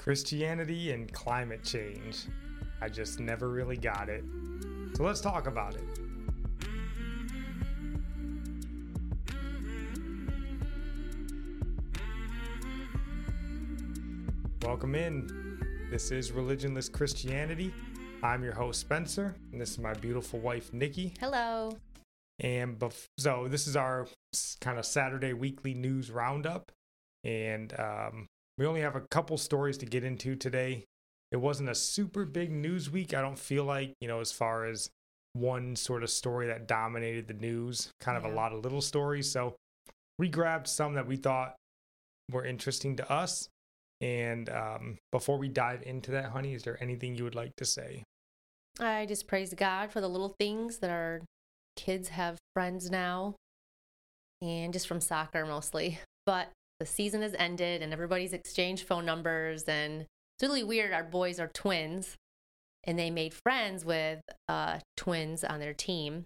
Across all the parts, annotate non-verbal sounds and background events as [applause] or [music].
Christianity and climate change. I just never really got it. So let's talk about it. Welcome in. This is Religionless Christianity. I'm your host, Spencer, and this is my beautiful wife, Nikki. Hello. And bef- so this is our kind of Saturday weekly news roundup. And um, we only have a couple stories to get into today. It wasn't a super big news week. I don't feel like, you know, as far as one sort of story that dominated the news, kind of Yeah. a lot of little stories. So we grabbed some that we thought were interesting to us. And um, before we dive into that, honey, is there anything you would like to say? I just praise God for the little things that our kids have friends now, and just from soccer mostly. [laughs] But the season has ended, and everybody's exchanged phone numbers, and it's really weird. Our boys are twins, and they made friends with uh, twins on their team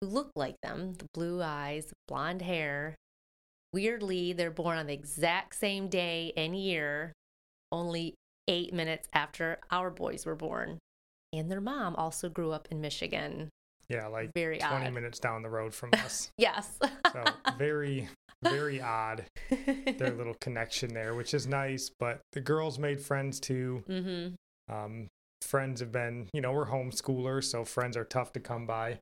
who look like them the blue eyes, blonde hair. Weirdly, they're born on the exact same day and year, only eight minutes after our boys were born. And their mom also grew up in Michigan. Yeah, like Very 20 odd. minutes down the road from [laughs] us. Yes. So very, very odd. Their [laughs] little connection there, which is nice. But the girls made friends too. mm-hmm. Um, friends have been, you know, we're homeschoolers, so friends are tough to come by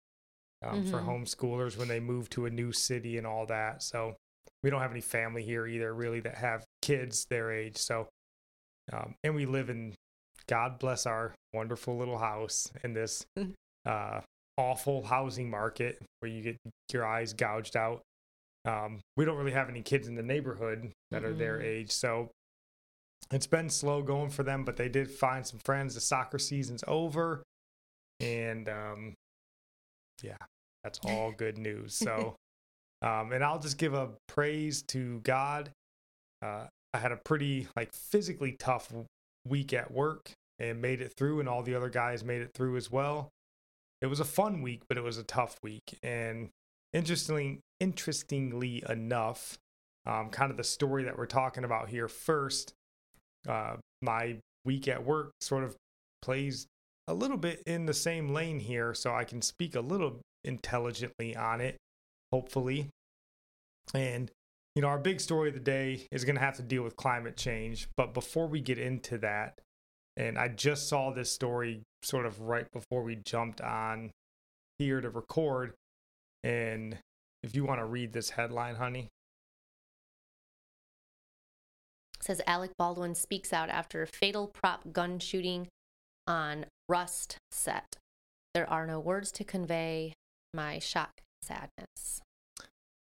um, for Mhm. homeschoolers when they move to a new city and all that. So we don't have any family here either, really, that have kids their age. So, um, and we live in, God bless our wonderful little house in this [laughs] uh, awful housing market where you get your eyes gouged out. Um, we don't really have any kids in the neighborhood that are their age. So it's been slow going for them, but they did find some friends. The soccer season's over. And um, yeah, that's all [laughs] good news. So, um, and I'll just give a praise to God. Uh, I had a pretty like physically tough week at work and made it through, and all the other guys made it through as well. It was a fun week, but it was a tough week. And interestingly, interestingly enough, um, kind of the story that we're talking about here first, uh, my week at work sort of plays a little bit in the same lane here, so I can speak a little intelligently on it, hopefully. And, you know, our big story of the day is going to have to deal with climate change. But before we get into that, and I just saw this story sort of right before we jumped on here to record. And if you want to read this headline, honey. says Alec Baldwin speaks out after fatal prop gun shooting on Rust set. There are no words to convey my shock and sadness.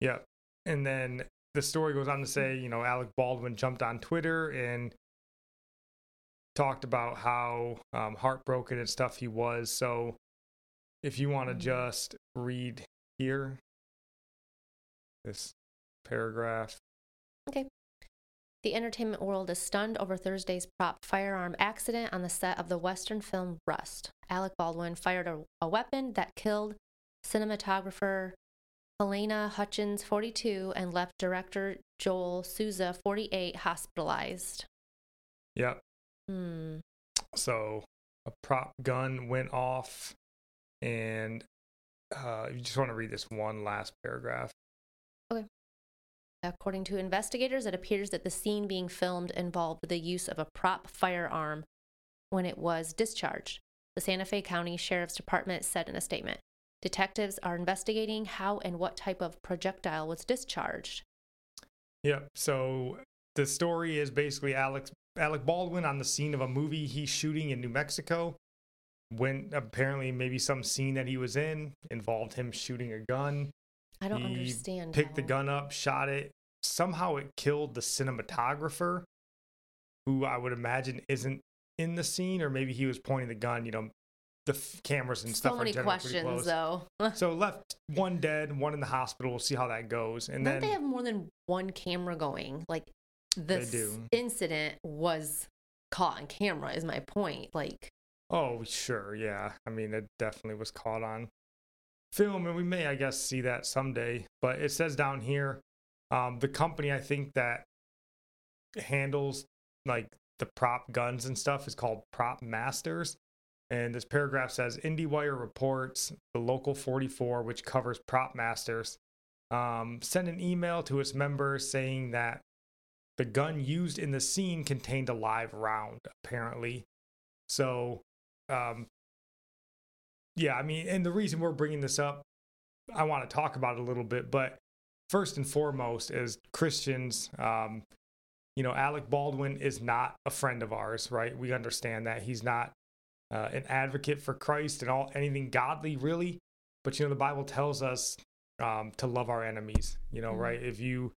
Yeah. And then the story goes on to say, you know, Alec Baldwin jumped on Twitter and talked about how um, heartbroken and stuff he was. So if you want to Mhm. just read here, this paragraph. Okay. The entertainment world is stunned over Thursday's prop firearm accident on the set of the Western film Rust. Alec Baldwin fired a, a weapon that killed cinematographer Helena Hutchins, 42, and left director Joel Souza, 48, hospitalized. Yep. Hmm. So a prop gun went off, and uh, you just want to read this one last paragraph. Okay. According to investigators, it appears that the scene being filmed involved the use of a prop firearm when it was discharged, the Santa Fe County Sheriff's Department said in a statement. Detectives are investigating how and what type of projectile was discharged. Yep. So the story is basically Alex Alec Baldwin on the scene of a movie he's shooting in New Mexico. When apparently maybe some scene that he was in involved him shooting a gun. I don't He understand. Picked the gun up, shot it. Somehow it killed the cinematographer, who I would imagine isn't in the scene, or maybe he was pointing the gun. You know, the f- cameras and stuff so are many questions, close. though. So [laughs] left one dead, one in the hospital. We'll see how that goes, and Don't then they have more than one camera going? Like this incident was caught on camera. Is my point? Like Oh, sure. Yeah. I mean, it definitely was caught on film, and we may, I guess, see that someday. But it says down here um, the company, I think, that handles like the prop guns and stuff is called Prop Masters. And this paragraph says IndieWire reports the Local 44, which covers Prop Masters, um, sent an email to its members saying that the gun used in the scene contained a live round, apparently. So, um, yeah, I mean, and the reason we're bringing this up, I want to talk about it a little bit, but first and foremost, as Christians, um, you know, Alec Baldwin is not a friend of ours, right? We understand that he's not uh, an advocate for Christ and all anything godly, really. But you know, the Bible tells us um, to love our enemies. You know, Mhm. right? If you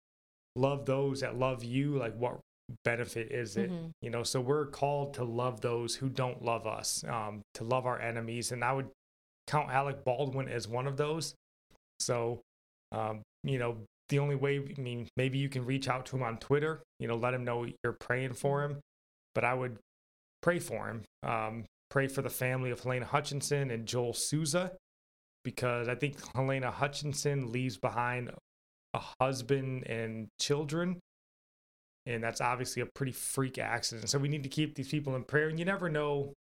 love those that love you, like what benefit is it? Mhm. You know, so we're called to love those who don't love us, um, to love our enemies, and I would count Alec Baldwin as one of those. So, um, you know, the only way, I mean, maybe you can reach out to him on Twitter, you know, let him know you're praying for him. But I would pray for him. Um, pray for the family of Helena Hutchinson and Joel Souza, because I think Helena Hutchinson leaves behind a husband and children. And that's obviously a pretty freak accident. So we need to keep these people in prayer. And you never know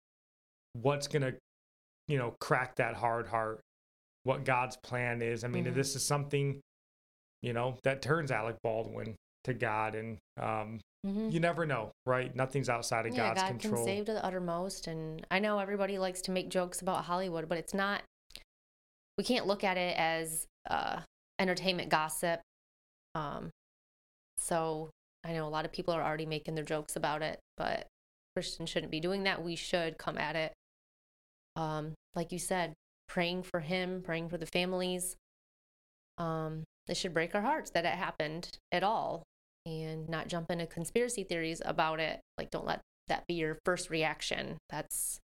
what's going to, you know, crack that hard heart, what God's plan is. I mean, if Mhm. this is something, you know, that turns Alec Baldwin to God. And um, mhm. you never know, right? Nothing's outside of yeah, God's God control. can save to the uttermost. And I know everybody likes to make jokes about Hollywood, but it's not. We can't look at it as uh, entertainment gossip. Um, so I know a lot of people are already making their jokes about it, but Christians shouldn't be doing that. We should come at it, um, like you said, praying for him, praying for the families. Um, it should break our hearts that it happened at all and not jump into conspiracy theories about it. Like, don't let that be your first reaction. That's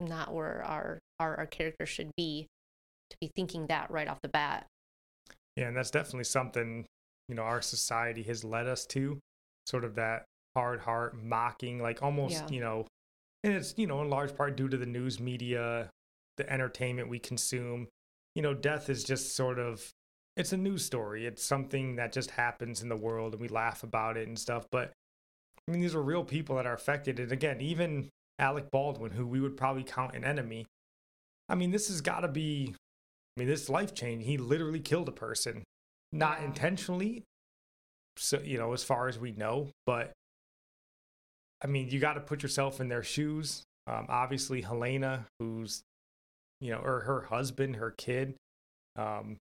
not where our our, our character should be to be thinking that right off the bat. Yeah, and that's definitely something, you know, our society has led us to sort of that hard heart mocking, like almost, Yeah. you know, and it's, you know, in large part due to the news media, the entertainment we consume. You know, death is just sort of, it's a news story. It's something that just happens in the world and we laugh about it and stuff. But I mean, these are real people that are affected. And again, even Alec Baldwin, who we would probably count an enemy, I mean, this has got to be, I mean, this life change. He literally killed a person, not Yeah. intentionally. So, you know, as far as we know, but I mean, you got to put yourself in their shoes. Um, obviously, Helena, who's, you know, or her husband, her kid. Um,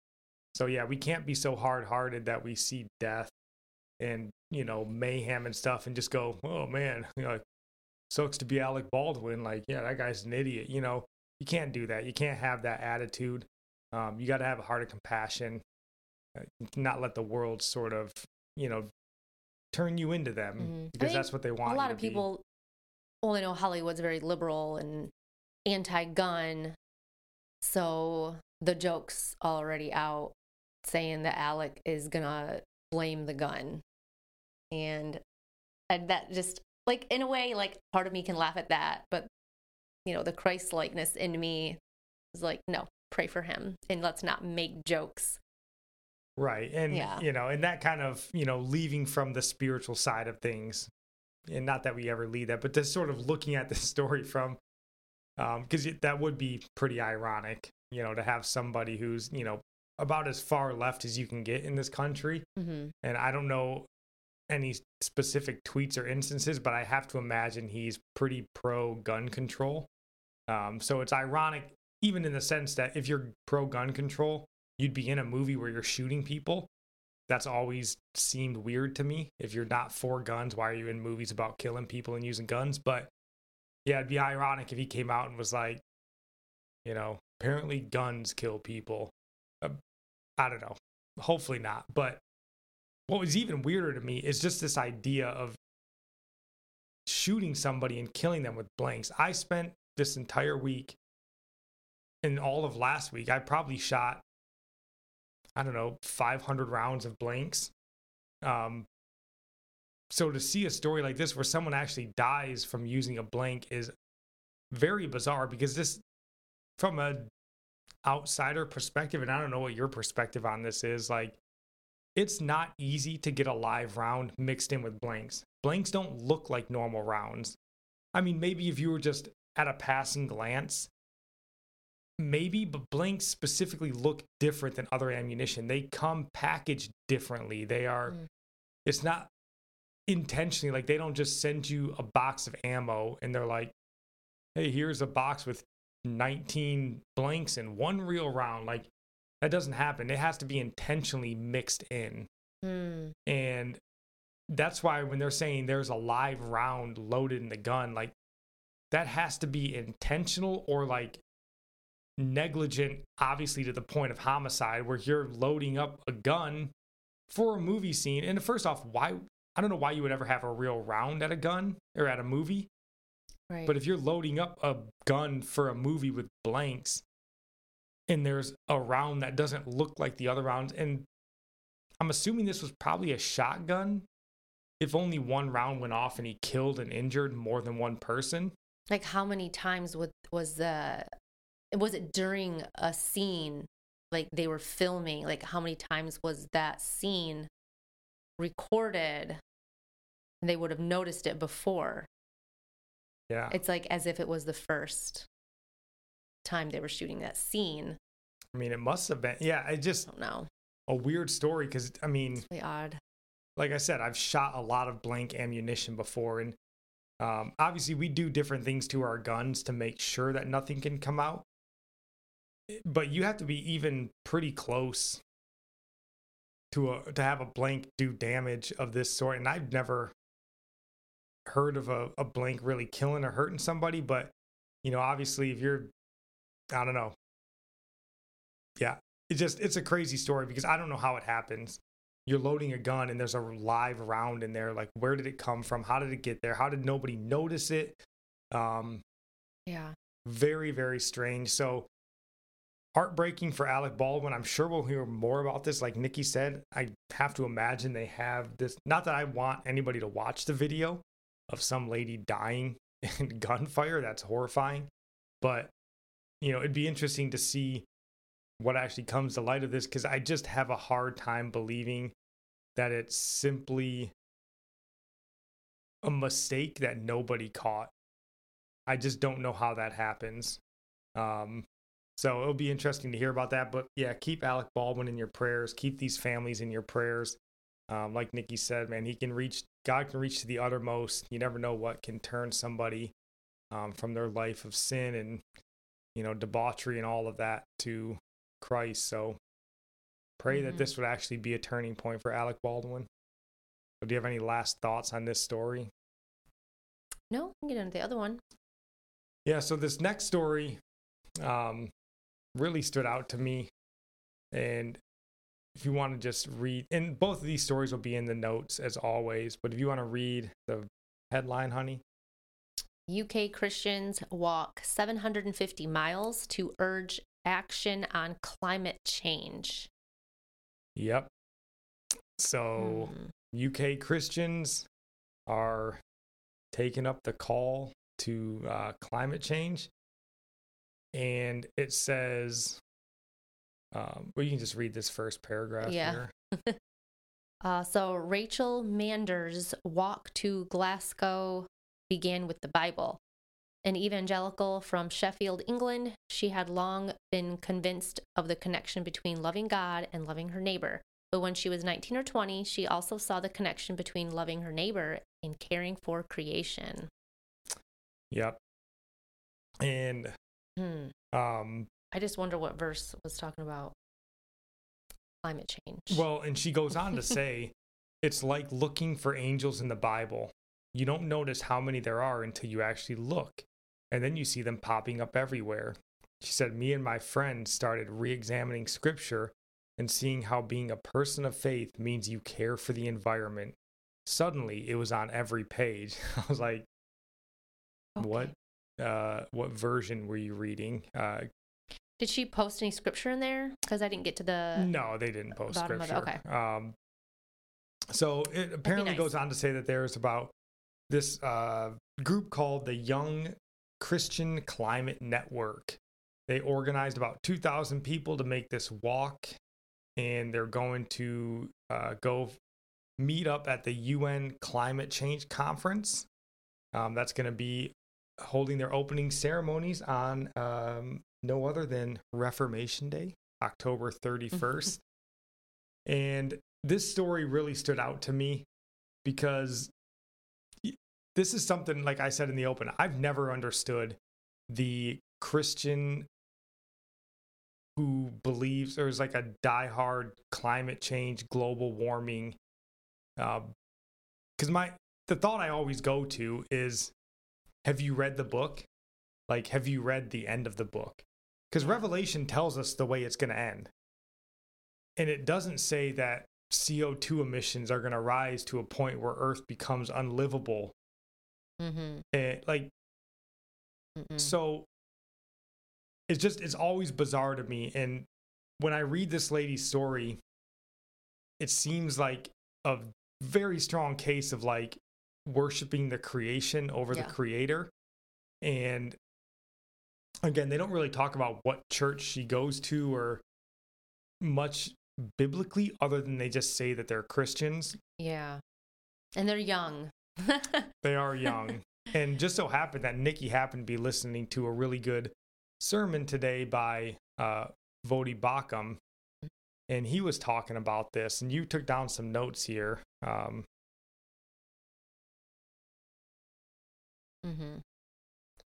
so, yeah, we can't be so hard hearted that we see death and, you know, mayhem and stuff and just go, oh man, [laughs] you know, sucks to be Alec Baldwin. Like, yeah, that guy's an idiot. You know, you can't do that. You can't have that attitude. Um, you got to have a heart of compassion, uh, not let the world sort of, you know, turn you into them Mhm. Because that's what they want. a lot of to be. people only know Hollywood's very liberal and anti-gun, so the joke's already out saying that Alec is gonna blame the gun, and and that just like in a way, like part of me can laugh at that, but you know the Christ likeness in me is like, no, pray for him and let's not make jokes. Right. And, Yeah. you know, and that kind of, you know, leaving from the spiritual side of things. And not that we ever lead that, but just sort of looking at the [laughs] story from, because that would be pretty ironic, you know, to have somebody who's, you know, about as far left as you can get in this country. hmm And I don't know any specific tweets or instances, but I have to imagine he's pretty pro gun control. Um, so it's ironic, even in the sense that if you're pro gun control, you'd be in a movie where you're shooting people. That's always seemed weird to me. If you're not for guns, why are you in movies about killing people and using guns? But yeah, it'd be ironic if he came out and was like, you know, apparently guns kill people. Uh, I don't know. Hopefully not. But what was even weirder to me is just this idea of shooting somebody and killing them with blanks. I spent this entire week and all of last week, I probably shot, I don't know, 500 rounds of blanks. Um, so to see a story like this where someone actually dies from using a blank is very bizarre because this, from a outsider perspective, and I don't know what your perspective on this is, like it's not easy to get a live round mixed in with blanks. Blanks don't look like normal rounds. I mean, maybe if you were just at a passing glance, maybe, but blanks specifically look different than other ammunition. They come packaged differently. They are, mm. it's not intentionally like they don't just send you a box of ammo and they're like, hey, here's a box with 19 blanks and one real round. Like that doesn't happen. It has to be intentionally mixed in. Mm. And that's why when they're saying there's a live round loaded in the gun, like that has to be intentional or like negligent, obviously to the point of homicide, where you're loading up a gun for a movie scene. And first off, why? I don't know why you would ever have a real round at a gun or at a movie. Right. But if you're loading up a gun for a movie with blanks and there's a round that doesn't look like the other rounds, and I'm assuming this was probably a shotgun. If only one round went off and he killed and injured more than one person. Like how many times was was the was it during a scene like they were filming? Like how many times was that scene recorded? They would have noticed it before. Yeah. It's like as if it was the first time they were shooting that scene. I mean, it must have been. Yeah, I just don't know. A weird story because I mean, it's really odd. Like I said, I've shot a lot of blank ammunition before, and um, obviously we do different things to our guns to make sure that nothing can come out. But you have to be even pretty close to a to have a blank do damage of this sort, and I've never heard of a, a blank really killing or hurting somebody. But you know, obviously, if you're I don't know. Yeah, it's just it's a crazy story because I don't know how it happens. You're loading a gun and there's a live round in there. Like, where did it come from? How did it get there? How did nobody notice it? Um, yeah, very very strange. So heartbreaking for Alec Baldwin. I'm sure we'll hear more about this. Like Nikki said, I have to imagine they have this. Not that I want anybody to watch the video of some lady dying [laughs] in gunfire. That's horrifying. But you know, it'd be interesting to see what actually comes to light of this because I just have a hard time believing that it's simply a mistake that nobody caught. I just don't know how that happens. Um, so it'll be interesting to hear about that. But yeah, keep Alec Baldwin in your prayers. Keep these families in your prayers. Um, like Nikki said, man, he can reach, God can reach to the uttermost. You never know what can turn somebody um, from their life of sin and you know, debauchery and all of that to Christ. So pray mm-hmm. that this would actually be a turning point for Alec Baldwin. So do you have any last thoughts on this story? No, I can get into the other one. Yeah, so this next story um, really stood out to me. And if you want to just read, and both of these stories will be in the notes as always, but if you want to read the headline, honey. UK Christians walk 750 miles to urge action on climate change. Yep. So, hmm. UK Christians are taking up the call to uh, climate change. And it says, um, well, you can just read this first paragraph yeah. [laughs] uh, so, Rachel Mander's walk to Glasgow began with the Bible. An evangelical from Sheffield, England, she had long been convinced of the connection between loving God and loving her neighbor. But when she was 19 or 20, she also saw the connection between loving her neighbor and caring for creation. Yep. And hmm. um I just wonder what verse was talking about climate change. Well, and she goes on to [laughs] say it's like looking for angels in the Bible you don't notice how many there are until you actually look, and then you see them popping up everywhere. She said, Me and my friend started re examining scripture and seeing how being a person of faith means you care for the environment. Suddenly, it was on every page. [laughs] I was like, what uh what version were you reading? Uh Did she post any scripture in there? Because I didn't get to the. no, they didn't post bottom of it, scripture. okay. Um so it apparently nice. goes on to say that there's about this uh group called the Young Christian Climate Network. They organized about 2,000 people to make this walk, and they're going to uh, go meet up at the UN Climate Change Conference. Um, that's going to be holding their opening ceremonies on um, no other than Reformation Day, October 31st. [laughs] and this story really stood out to me because this is something, like I said in the open, I've never understood the Christian who believes there's like a diehard climate change, global warming. Because my the thought I always go to is, have you read the book? Like, have you read the end of the book? Because Revelation tells us the way it's going to end, and it doesn't say that CO2 emissions are going to rise to a point where Earth becomes unlivable. Mm-hmm. And like Mm-mm. so it's just it's always bizarre to me and when i read this lady's story it seems like a very strong case of like worshiping the creation over Yeah. the creator and again they don't really talk about what church she goes to or much biblically other than they just say that they're christians Yeah. And they're young. [laughs] They are young. and just so happened that Nikki happened to be listening to a really good sermon today by uh, Voddie Baucham. And he was talking about this. And you took down some notes here. Um, mm-hmm.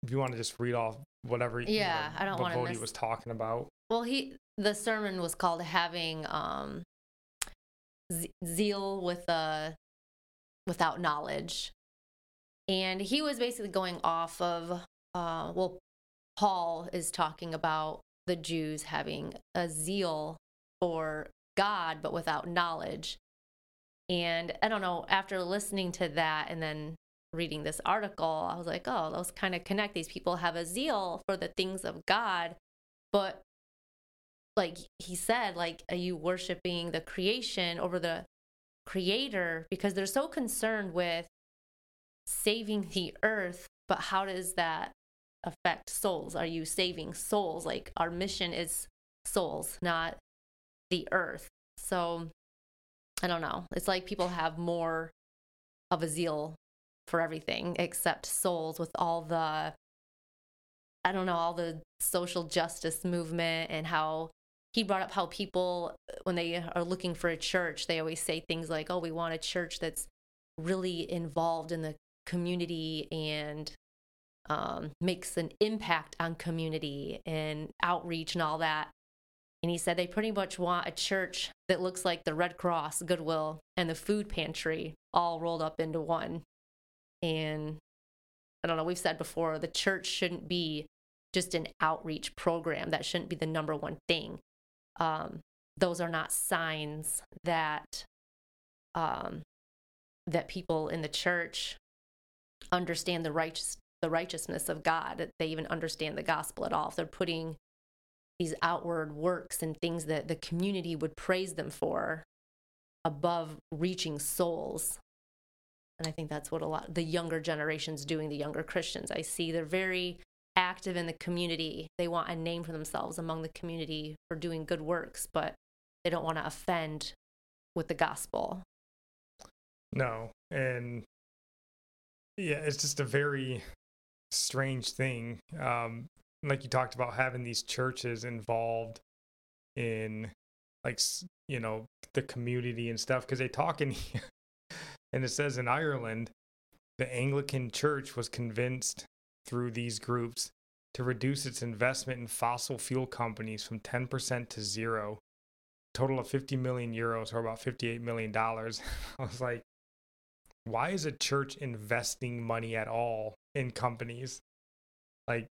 if you want to just read off whatever you know, Yeah, I don't what wanna miss- was talking about. Well, he the sermon was called having um, ze- zeal with uh, without knowledge, and he was basically going off of uh, well, Paul is talking about the Jews having a zeal for God but without knowledge, and I don't know after listening to that and then reading this article, I was like, oh, those kind of connect. These people have a zeal for the things of God, but like he said, like, are you worshiping the creation over the creator? Because they're so concerned with saving the earth, but how does that affect souls? Are you saving souls? Like, our mission is souls, not the earth. So, I don't know. It's like people have more of a zeal for everything except souls with all the I don't know, all the social justice movement and how he brought up how people, when they are looking for a church, they always say things like, oh, we want a church that's really involved in the community and um, makes an impact on community and outreach and all that. And he said they pretty much want a church that looks like the Red Cross, Goodwill, and the food pantry all rolled up into one. And I don't know, we've said before, the church shouldn't be just an outreach program. That shouldn't be the number one thing. Um, those are not signs that um, that people in the church understand the righteous the righteousness of God. That they even understand the gospel at all. If they're putting these outward works and things that the community would praise them for above reaching souls. And I think that's what a lot the younger generation's doing, the younger Christians. I see they're very active in the community. They want a name for themselves among the community for doing good works, but they don't want to offend with the gospel. No. And yeah, it's just a very strange thing. Um, like you talked about having these churches involved in like you know the community and stuff because they talk in [laughs] and it says in ireland the anglican church was convinced through these groups to reduce its investment in fossil fuel companies from 10% to zero. Total of 50 million euros or about 58 million dollars. [laughs] I was like why is a church investing money at all in companies? Like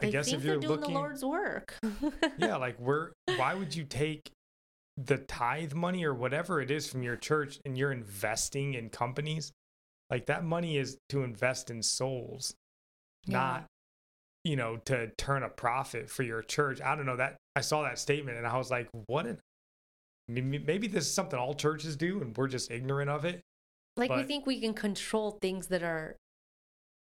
I They guess if you're doing looking, the Lord's work. [laughs] yeah, like where, why would you take the tithe money or whatever it is from your church and you're investing in companies? Like that money is to invest in souls. Yeah. not you know to turn a profit for your church. I don't know that I saw that statement and I was like, what? An, maybe maybe this is something all churches do and we're just ignorant of it. Like we think we can control things that are,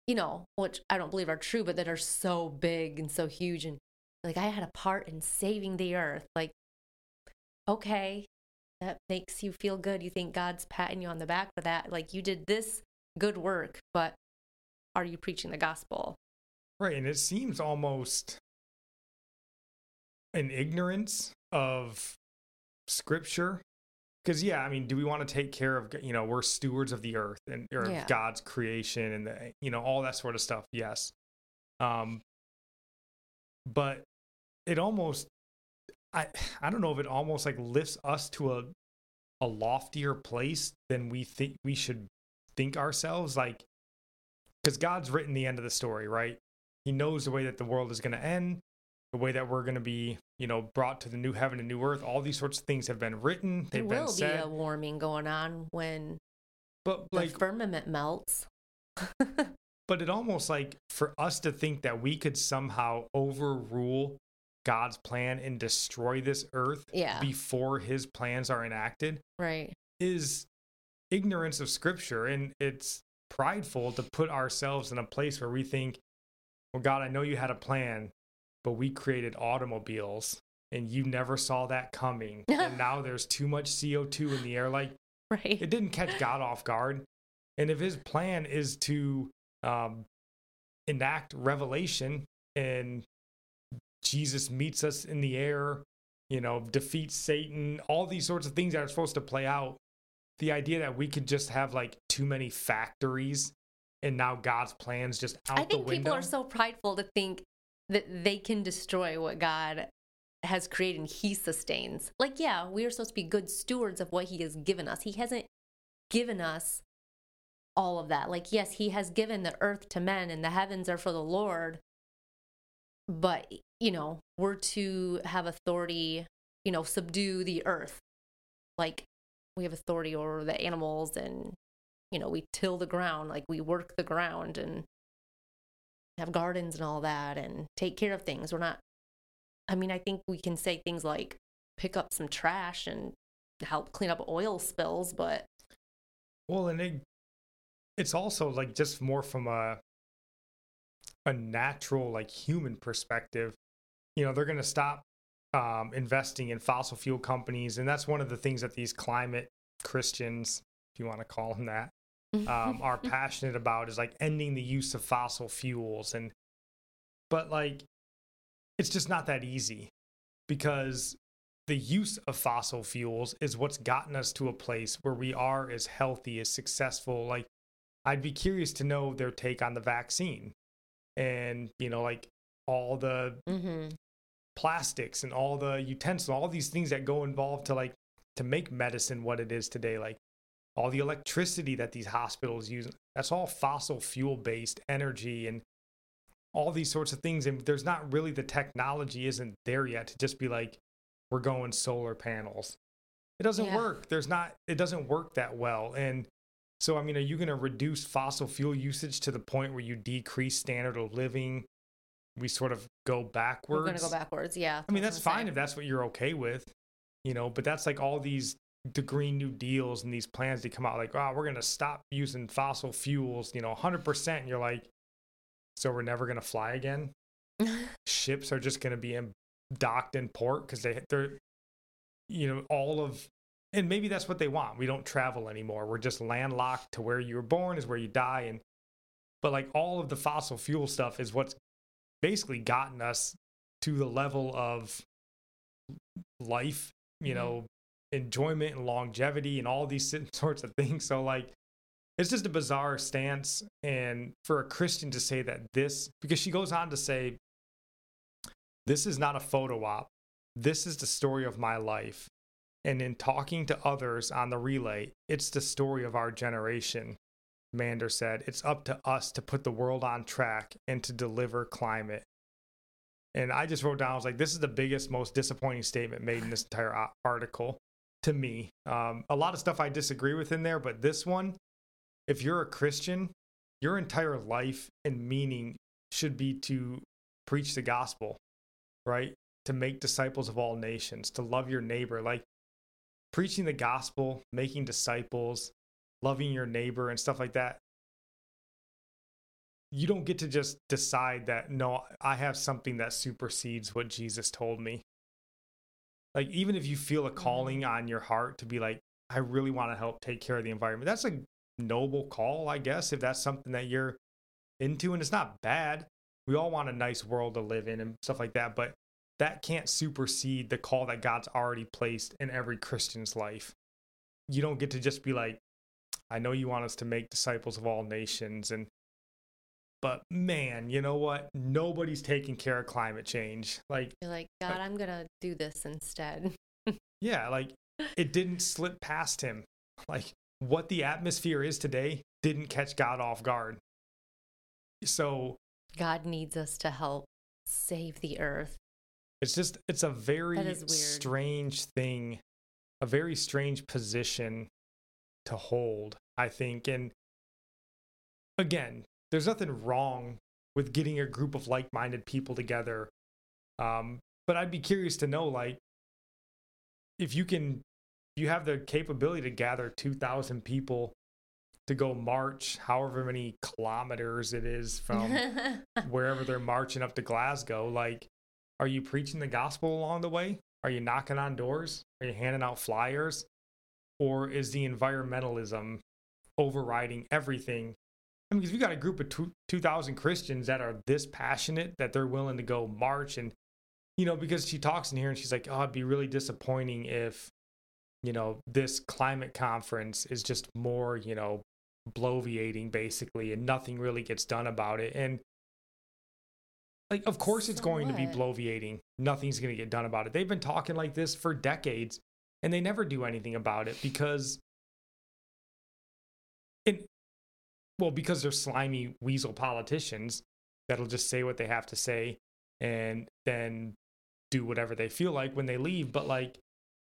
you know, which I don't believe are true, but that are so big and so huge. And like I had a part in saving the earth. Like, okay, that makes you feel good. You think God's patting you on the back for that. Like you did this good work, but are you preaching the gospel? Right. And it seems almost an ignorance of scripture. Because, yeah, I mean, do we want to take care of, you know, we're stewards of the earth and or Yeah. God's creation and, the, you know, all that sort of stuff. Yes. Um, but it almost, I, [sighs] I don't know if it almost like lifts us to a, a loftier place than we think we should think ourselves. Like, because God's written the end of the story, right? He knows the way that the world is going to end, the way that we're going to be, you know, brought to the new heaven and new earth. All these sorts of things have been written. They've been will be a warming going on when but the like, firmament melts. [laughs] but it almost like for us to think that we could somehow overrule God's plan and destroy this earth Yeah. before His plans are enacted right. is ignorance of Scripture, and it's prideful to put ourselves in a place where we think, "Well, God, I know you had a plan, but we created automobiles." And you never saw that coming. [laughs] and now there's too much CO2 in the air. Like, Right. it didn't catch God off guard. And if his plan is to um, enact revelation and Jesus meets us in the air, you know, defeats Satan, all these sorts of things that are supposed to play out, the idea that we could just have like too many factories and now God's plans just out I the think people are so prideful to think that they can destroy what God has created and He sustains. Like, yeah, we are supposed to be good stewards of what He has given us. He hasn't given us all of that. Like, yes, He has given the earth to men and the heavens are for the Lord. But, you know, we're to have authority, you know, subdue the earth. Like, we have authority over the animals and, you know, we till the ground, like, we work the ground and have gardens and all that and take care of things. We're not, I mean, I think we can say things like pick up some trash and help clean up oil spills, but Well, and it, it's also like just more from a a natural like human perspective. You know, they're going to stop um, investing in fossil fuel companies, and that's one of the things that these climate Christians, if you want to call them that, um, are [laughs] passionate about is like ending the use of fossil fuels and but like it's just not that easy because the use of fossil fuels is what's gotten us to a place where we are as healthy as successful. Like i'd be curious to know their take on the vaccine and you know like all the hmm plastics and all the utensils, all these things that go involved to like to make medicine what it is today, like all the electricity that these hospitals use. That's all fossil fuel based energy and all these sorts of things. And there's not really the technology isn't there yet to just be like, we're going solar panels. It doesn't Yeah. work. There's not, it doesn't work that well. And so, I mean, are you going to reduce fossil fuel usage to the point where you decrease standard of living? We sort of go backwards. we're going to go backwards. Yeah. I mean, that's fine if that's what you're okay with, you know, but that's like all these the Green New Deals and these plans that come out like, oh, we're going to stop using fossil fuels, you know, 100%. And you're like, so we're never going to fly again? [laughs] Ships are just going to be in, docked in port because they, they're, you know, all of, and maybe that's what they want. We don't travel anymore. We're just landlocked to where you were born is where you die. And, but like all of the fossil fuel stuff is what's basically gotten us to the level of life, you Mhm. know, enjoyment and longevity and all these [laughs] sorts of things. So, like, it's just a bizarre stance. And for a Christian to say that this, because she goes on to say, this is not a photo op, this is the story of my life. And in talking to others on the relay, it's the story of our generation. Mander said, It's up to us to put the world on track and to deliver climate. And I just wrote down, I was like, this is the biggest, most disappointing statement made in this entire article to me. Um, a lot of stuff I disagree with in there, but this one, if you're a Christian, your entire life and meaning should be to preach the gospel, right? To make disciples of all nations, to love your neighbor. Like preaching the gospel, making disciples, loving your neighbor, and stuff like that. You don't get to just decide that, no, I have something that supersedes what Jesus told me. Like, even if you feel a Mm-hmm. calling on your heart to be like, I really want to help take care of the environment, that's a noble call, I guess, if that's something that you're into. And it's not bad. We all want a nice world to live in and stuff like that. But that can't supersede the call that God's already placed in every Christian's life. You don't get to just be like, I know you want us to make disciples of all nations and but man, you know what? Nobody's taking care of climate change. Like, You're like, uh, God, I'm gonna do this instead. [laughs] yeah, like it didn't slip past him. Like what the atmosphere is today didn't catch God off guard. So God needs us to help save the earth. It's just it's a very That is weird. strange thing, a very strange position to hold, I think. And again, there's nothing wrong with getting a group of like-minded people together. Um, but I'd be curious to know like if you can you have the capability to gather 2000 people to go march however many kilometers it is from [laughs] wherever they're marching up to Glasgow, like, are you preaching the gospel along the way? Are you knocking on doors? Are you handing out flyers? Or is the environmentalism overriding everything? I mean, because we got a group of two, 2,000 Christians that are this passionate that they're willing to go march. And, you know, because she talks in here and she's like, oh, it'd be really disappointing if, you know, this climate conference is just more, you know, bloviating basically and nothing really gets done about it. And, like, of course, it's going to be bloviating. Nothing's going to get done about it. They've been talking like this for decades, and they never do anything about it because, and well, because they're slimy weasel politicians that'll just say what they have to say and then do whatever they feel like when they leave. But like,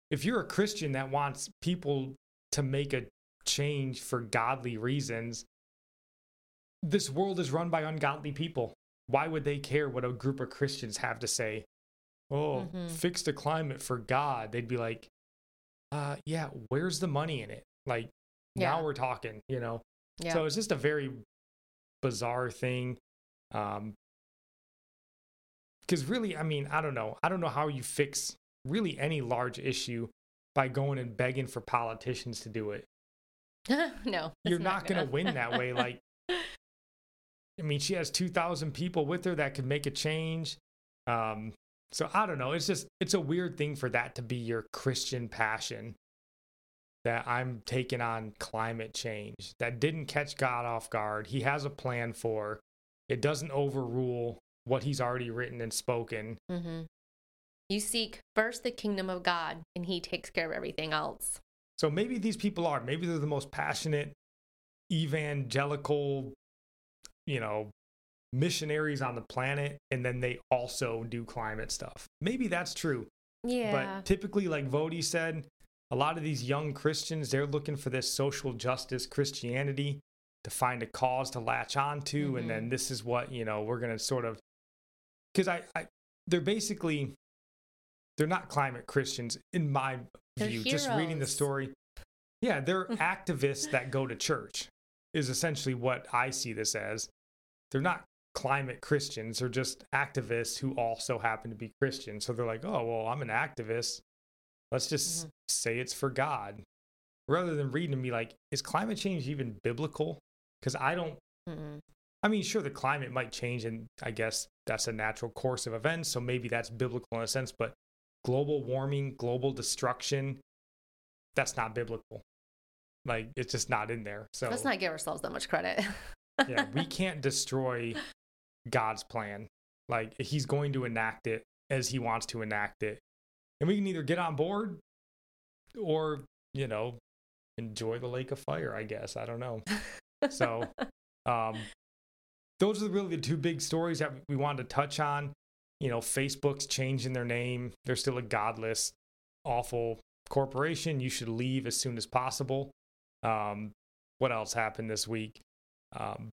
if you're a Christian that wants people to make a change for godly reasons, this world is run by ungodly people. Why would they care what a group of Christians have to say? Oh, Mhm. fix the climate for God. They'd be like, uh, yeah, where's the money in it? Like, now we're talking, you know? yeah. So it's just a very bizarre thing. Um, because really, I mean, I don't know. I don't know how you fix really any large issue by going and begging for politicians to do it. [laughs] no, You're it's not going to win that way. Like, [laughs] I mean, she has 2,000 people with her that could make a change. Um, so I don't know. It's just, it's a weird thing for that to be your Christian passion that I'm taking on climate change that didn't catch God off guard. He has a plan for it, doesn't overrule what he's already written and spoken. Mm-hmm. You seek first the kingdom of God, and He takes care of everything else. So maybe these people are, maybe they're the most passionate evangelical, you know, missionaries on the planet, and then they also do climate stuff. Maybe that's true. Yeah. But typically, like Voddie said, a lot of these young Christians, they're looking for this social justice Christianity to find a cause to latch on to. And then mm-hmm. this is what, you know, we're going to sort of, because I, I, they're basically, they're not climate Christians in my They're view. Just reading the story. Yeah, they're [laughs] activists that go to church, is essentially what I see this as. They're not climate Christians, they're just activists who also happen to be Christians. So they're like, oh, well, I'm an activist. Let's just Mhm. say it's for God. Rather than reading and be like, is climate change even biblical? Because I don't, Mm-mm. I mean, sure, the climate might change, and I guess that's a natural course of events. So maybe that's biblical in a sense, but global warming, global destruction, that's not biblical. Like, it's just not in there. So Let's not give ourselves that much credit. yeah, we can't [laughs] destroy God's plan. Like he's going to enact it as he wants to enact it. And we can either get on board or, you know, enjoy the lake of fire, I guess. I don't know. So [laughs] um those are really the two big stories that we wanted to touch on. You know, Facebook's changing their name. They're still a godless, awful corporation. You should leave as soon as possible. Um, what else happened this week? Um,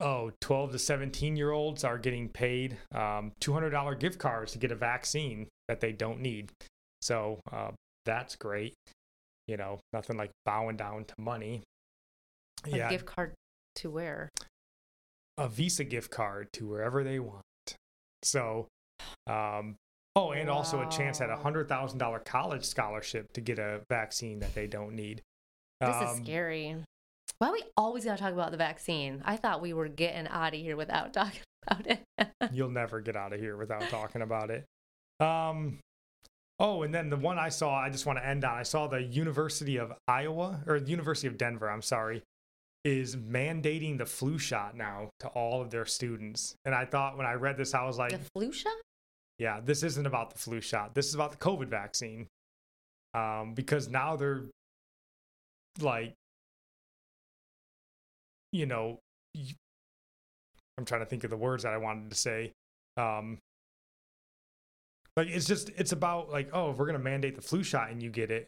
oh, 12 to 17 year olds are getting paid um, $200 gift cards to get a vaccine that they don't need. So uh, that's great. You know, nothing like bowing down to money. A yeah. gift card to where? A Visa gift card to wherever they want. So, um, oh, and wow. also a chance at a hundred thousand dollar college scholarship to get a vaccine that they don't need. This um, is scary. Why are we always got to talk about the vaccine? I thought we were getting out of here without [laughs] talking about it. you'll never get out of here without talking about it. Um, oh, and then the one I saw, I just want to end on. I saw the University of Iowa or the University of Denver. I'm sorry, is mandating the flu shot now to all of their students. And I thought when I read this, I was like, the flu shot? Yeah, this isn't about the flu shot. This is about the COVID vaccine. Um, because now they're like you know, I'm trying to think of the words that I wanted to say. Um, like it's just it's about like oh if we're gonna mandate the flu shot and you get it,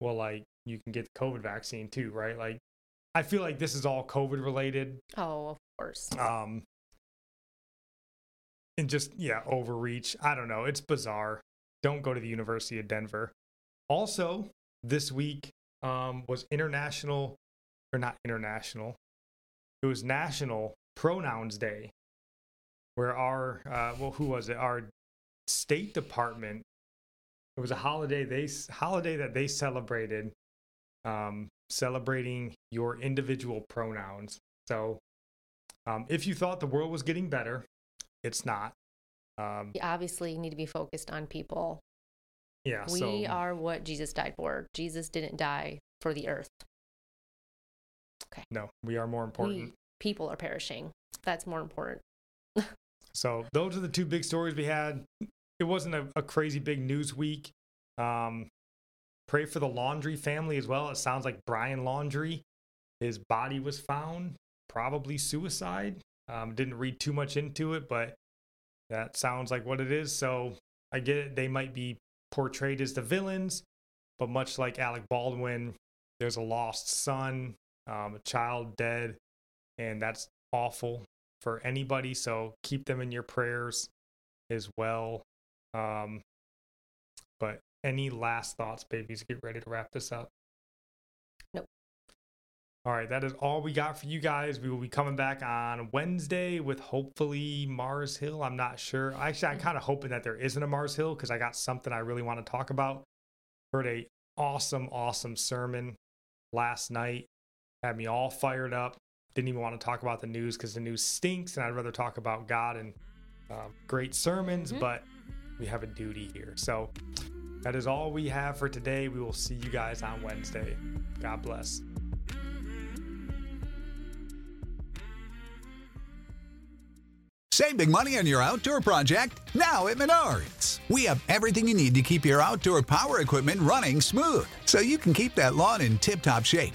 well like you can get the COVID vaccine too, right? Like I feel like this is all COVID related. Oh, of course. Um, and just yeah, overreach. I don't know. It's bizarre. Don't go to the University of Denver. Also, this week um, was international or not international it was National Pronouns Day, where our uh, well, who was it? Our State Department. It was a holiday they holiday that they celebrated, um, celebrating your individual pronouns. So, um, if you thought the world was getting better, it's not. Um, you obviously need to be focused on people. Yeah, we so, are what Jesus died for. Jesus didn't die for the earth. Okay. No, we are more important. We, people are perishing. That's more important. [laughs] so those are the two big stories we had. It wasn't a, a crazy big news week. Um, pray for the Laundrie family as well. It sounds like Brian Laundrie, his body was found, probably suicide. Um, didn't read too much into it, but that sounds like what it is. So I get it. They might be portrayed as the villains, but much like Alec Baldwin, there's a lost son um, a child dead, and that's awful for anybody. So keep them in your prayers as well. Um, but any last thoughts, babies? Get ready to wrap this up. Nope. All right, that is all we got for you guys. We will be coming back on Wednesday with hopefully Mars Hill. I'm not sure. Actually, I'm kind of hoping that there isn't a Mars Hill because I got something I really want to talk about. Heard a awesome, awesome sermon last night had me all fired up. Didn't even want to talk about the news because the news stinks, and I'd rather talk about God and uh, great sermons. Mm-hmm. But we have a duty here. So that is all we have for today. We will see you guys on Wednesday. God bless. Save big money on your outdoor project now at Menards. We have everything you need to keep your outdoor power equipment running smooth so you can keep that lawn in tip top shape